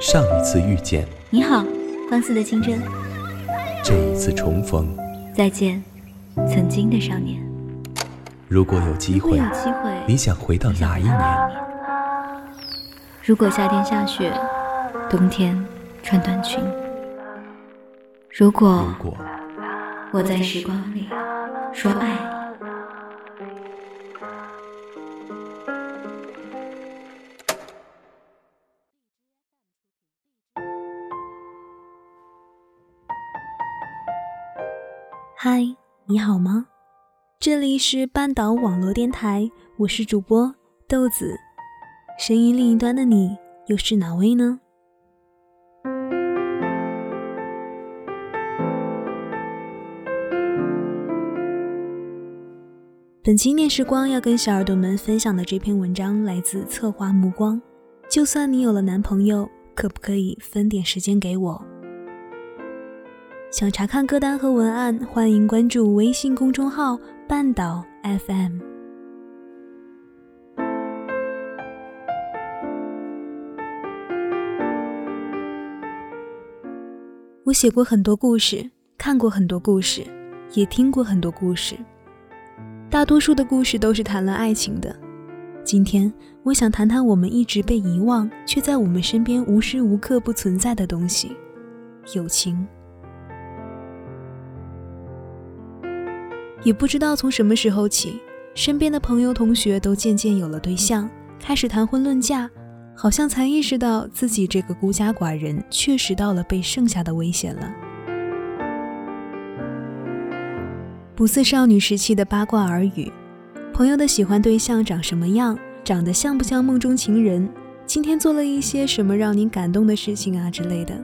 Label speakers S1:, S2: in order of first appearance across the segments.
S1: 上一次遇见，
S2: 你好，放肆的清真。
S1: 这一次重逢，
S2: 再见，曾经的少年。
S1: 如果有机会，
S2: 有机会，
S1: 你想回到哪一年？
S2: 如果夏天下雪，冬天穿短裙。如果
S1: 如果
S2: 我在时光里说爱你
S3: 好吗？这里是半岛网络电台，我是主播豆子。声音另一端的你又是哪位呢？本期念时光要跟小耳朵们分享的这篇文章来自策划目光。就算你有了男朋友，可不可以分点时间给我？想查看歌单和文案，欢迎关注微信公众号“半岛 FM”。我写过很多故事，看过很多故事，也听过很多故事。大多数的故事都是谈了爱情的。今天，我想谈谈我们一直被遗忘，却在我们身边无时无刻不存在的东西——友情。也不知道从什么时候起，身边的朋友、同学都渐渐有了对象，开始谈婚论嫁，好像才意识到自己这个孤家寡人确实到了被剩下的危险了。不似少女时期的八卦耳语，朋友的喜欢对象长什么样，长得像不像梦中情人，今天做了一些什么让您感动的事情啊之类的。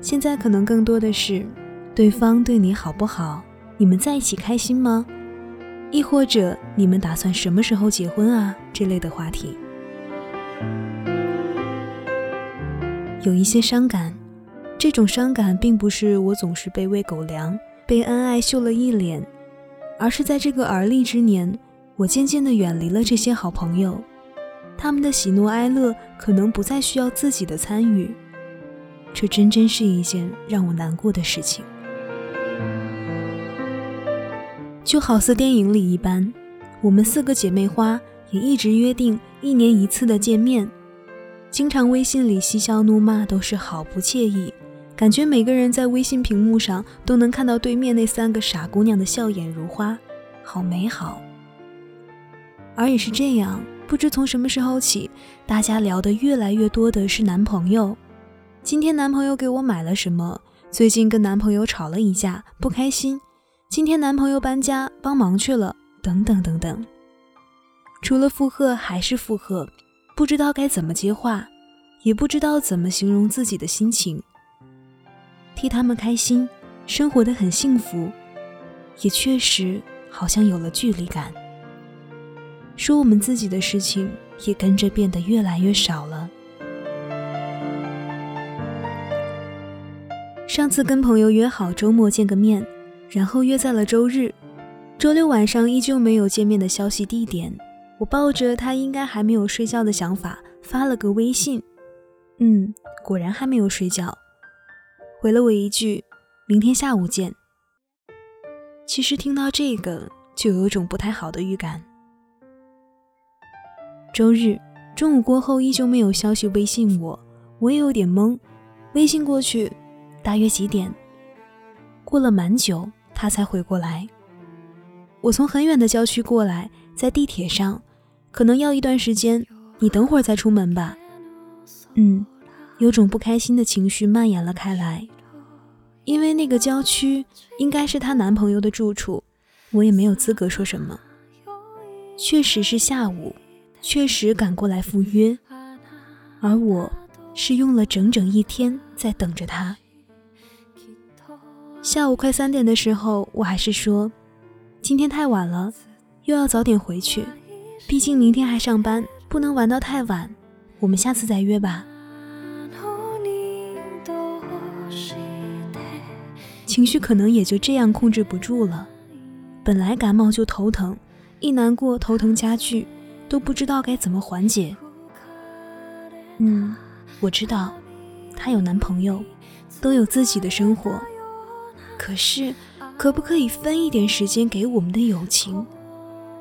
S3: 现在可能更多的是，对方对你好不好？你们在一起开心吗？亦或者你们打算什么时候结婚啊？这类的话题，有一些伤感。这种伤感并不是我总是被喂狗粮、被恩爱秀了一脸，而是在这个而立之年，我渐渐地远离了这些好朋友，他们的喜怒哀乐可能不再需要自己的参与，这真真是一件让我难过的事情。就好似电影里一般，我们四个姐妹花也一直约定一年一次的见面，经常微信里嬉笑怒骂，都是好不惬意，感觉每个人在微信屏幕上都能看到对面那三个傻姑娘的笑眼如花，好美好。而也是这样，不知从什么时候起，大家聊得越来越多的是男朋友。今天男朋友给我买了什么？最近跟男朋友吵了一架，不开心。今天男朋友搬家帮忙去了，等等等等。除了附和还是附和，不知道该怎么接话，也不知道怎么形容自己的心情。替他们开心，生活的很幸福，也确实好像有了距离感。说我们自己的事情也跟着变得越来越少了。上次跟朋友约好周末见个面。然后约在了周日，周六晚上依旧没有见面的消息地点。我抱着他应该还没有睡觉的想法发了个微信，嗯，果然还没有睡觉，回了我一句：“明天下午见。”其实听到这个就有种不太好的预感。周日中午过后依旧没有消息微信我，我也有点懵。微信过去，大约几点？过了蛮久。他才回过来。我从很远的郊区过来，在地铁上，可能要一段时间。你等会儿再出门吧。嗯，有种不开心的情绪蔓延了开来，因为那个郊区应该是她男朋友的住处，我也没有资格说什么。确实是下午，确实赶过来赴约，而我是用了整整一天在等着他。下午快三点的时候，我还是说，今天太晚了，又要早点回去，毕竟明天还上班，不能玩到太晚。我们下次再约吧。情绪可能也就这样控制不住了。本来感冒就头疼，一难过头疼加剧，都不知道该怎么缓解。嗯，我知道，她有男朋友，都有自己的生活。可是，可不可以分一点时间给我们的友情？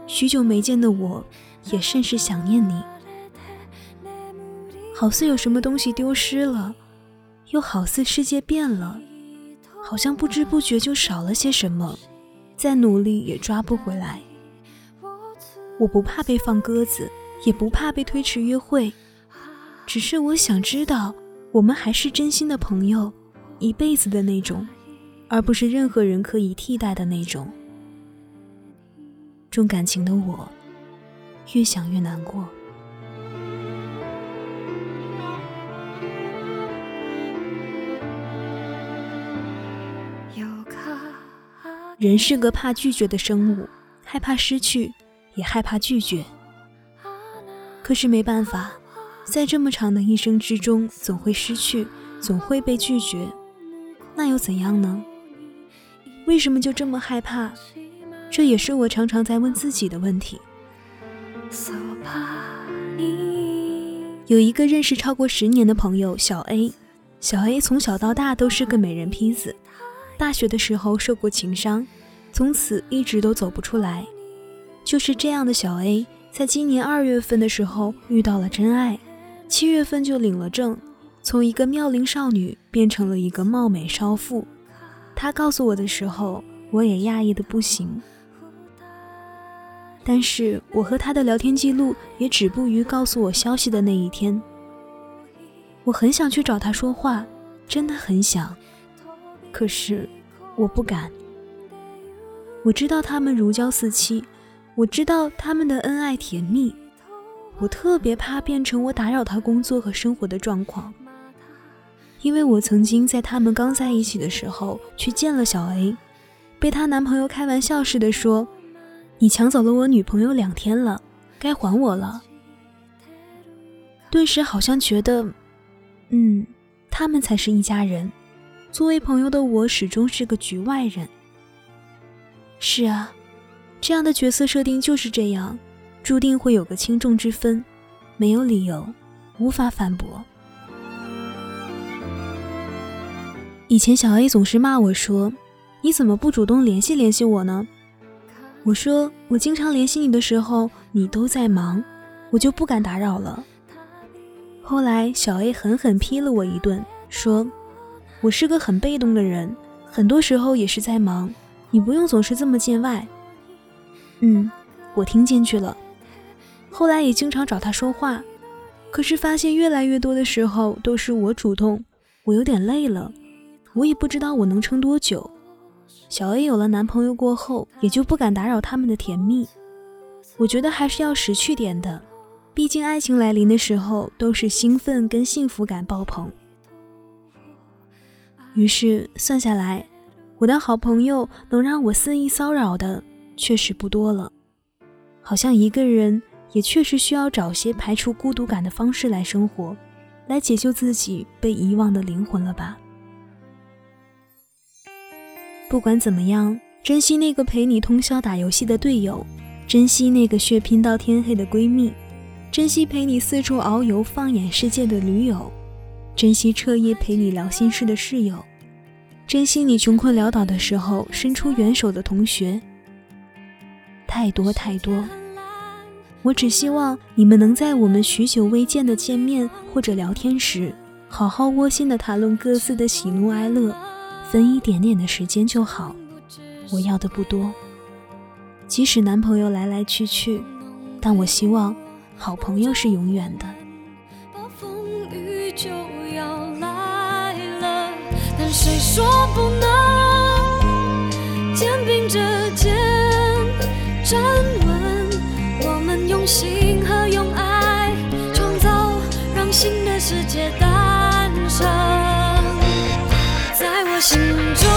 S3: 许久没见的我，也甚是想念你。好似有什么东西丢失了，又好似世界变了，好像不知不觉就少了些什么，再努力也抓不回来。我不怕被放鸽子，也不怕被推迟约会，只是我想知道，我们还是真心的朋友，一辈子的那种，而不是任何人可以替代的那种。重感情的我，越想越难过。人是个怕拒绝的生物，害怕失去。也害怕拒绝，可是没办法，在这么长的一生之中，总会失去，总会被拒绝，那又怎样呢？为什么就这么害怕？这也是我常常在问自己的问题。有一个认识超过十年的朋友小 A，小 A 从小到大都是个美人坯子，大学的时候受过情伤，从此一直都走不出来。就是这样的小 A，在今年二月份的时候遇到了真爱，七月份就领了证，从一个妙龄少女变成了一个貌美少妇。他告诉我的时候，我也讶异的不行。但是我和他的聊天记录也止步于告诉我消息的那一天。我很想去找他说话，真的很想，可是我不敢。我知道他们如胶似漆。我知道他们的恩爱甜蜜，我特别怕变成我打扰他工作和生活的状况，因为我曾经在他们刚在一起的时候去见了小 A，被她男朋友开玩笑似的说：“你抢走了我女朋友两天了，该还我了。”顿时好像觉得，嗯，他们才是一家人，作为朋友的我始终是个局外人。是啊。这样的角色设定就是这样，注定会有个轻重之分，没有理由，无法反驳。以前小 A 总是骂我说：“你怎么不主动联系联系我呢？”我说：“我经常联系你的时候，你都在忙，我就不敢打扰了。”后来小 A 狠狠批了我一顿，说：“我是个很被动的人，很多时候也是在忙，你不用总是这么见外。”嗯，我听进去了。后来也经常找他说话，可是发现越来越多的时候都是我主动，我有点累了，我也不知道我能撑多久。小 A 有了男朋友过后，也就不敢打扰他们的甜蜜。我觉得还是要识趣点的，毕竟爱情来临的时候都是兴奋跟幸福感爆棚。于是算下来，我的好朋友能让我肆意骚扰的。确实不多了，好像一个人也确实需要找些排除孤独感的方式来生活，来解救自己被遗忘的灵魂了吧。不管怎么样，珍惜那个陪你通宵打游戏的队友，珍惜那个血拼到天黑的闺蜜，珍惜陪你四处遨游放眼世界的驴友，珍惜彻夜陪你聊心事的室友，珍惜你穷困潦倒的时候伸出援手的同学。太多太多，我只希望你们能在我们许久未见的见面或者聊天时，好好窝心的谈论各自的喜怒哀乐，分一点点的时间就好。我要的不多，即使男朋友来来去去，但我希望好朋友是永远的。暴风雨就要来了，但谁说不能肩并着肩？站稳，我们用心和用爱创造，让新的世界诞生。我心中。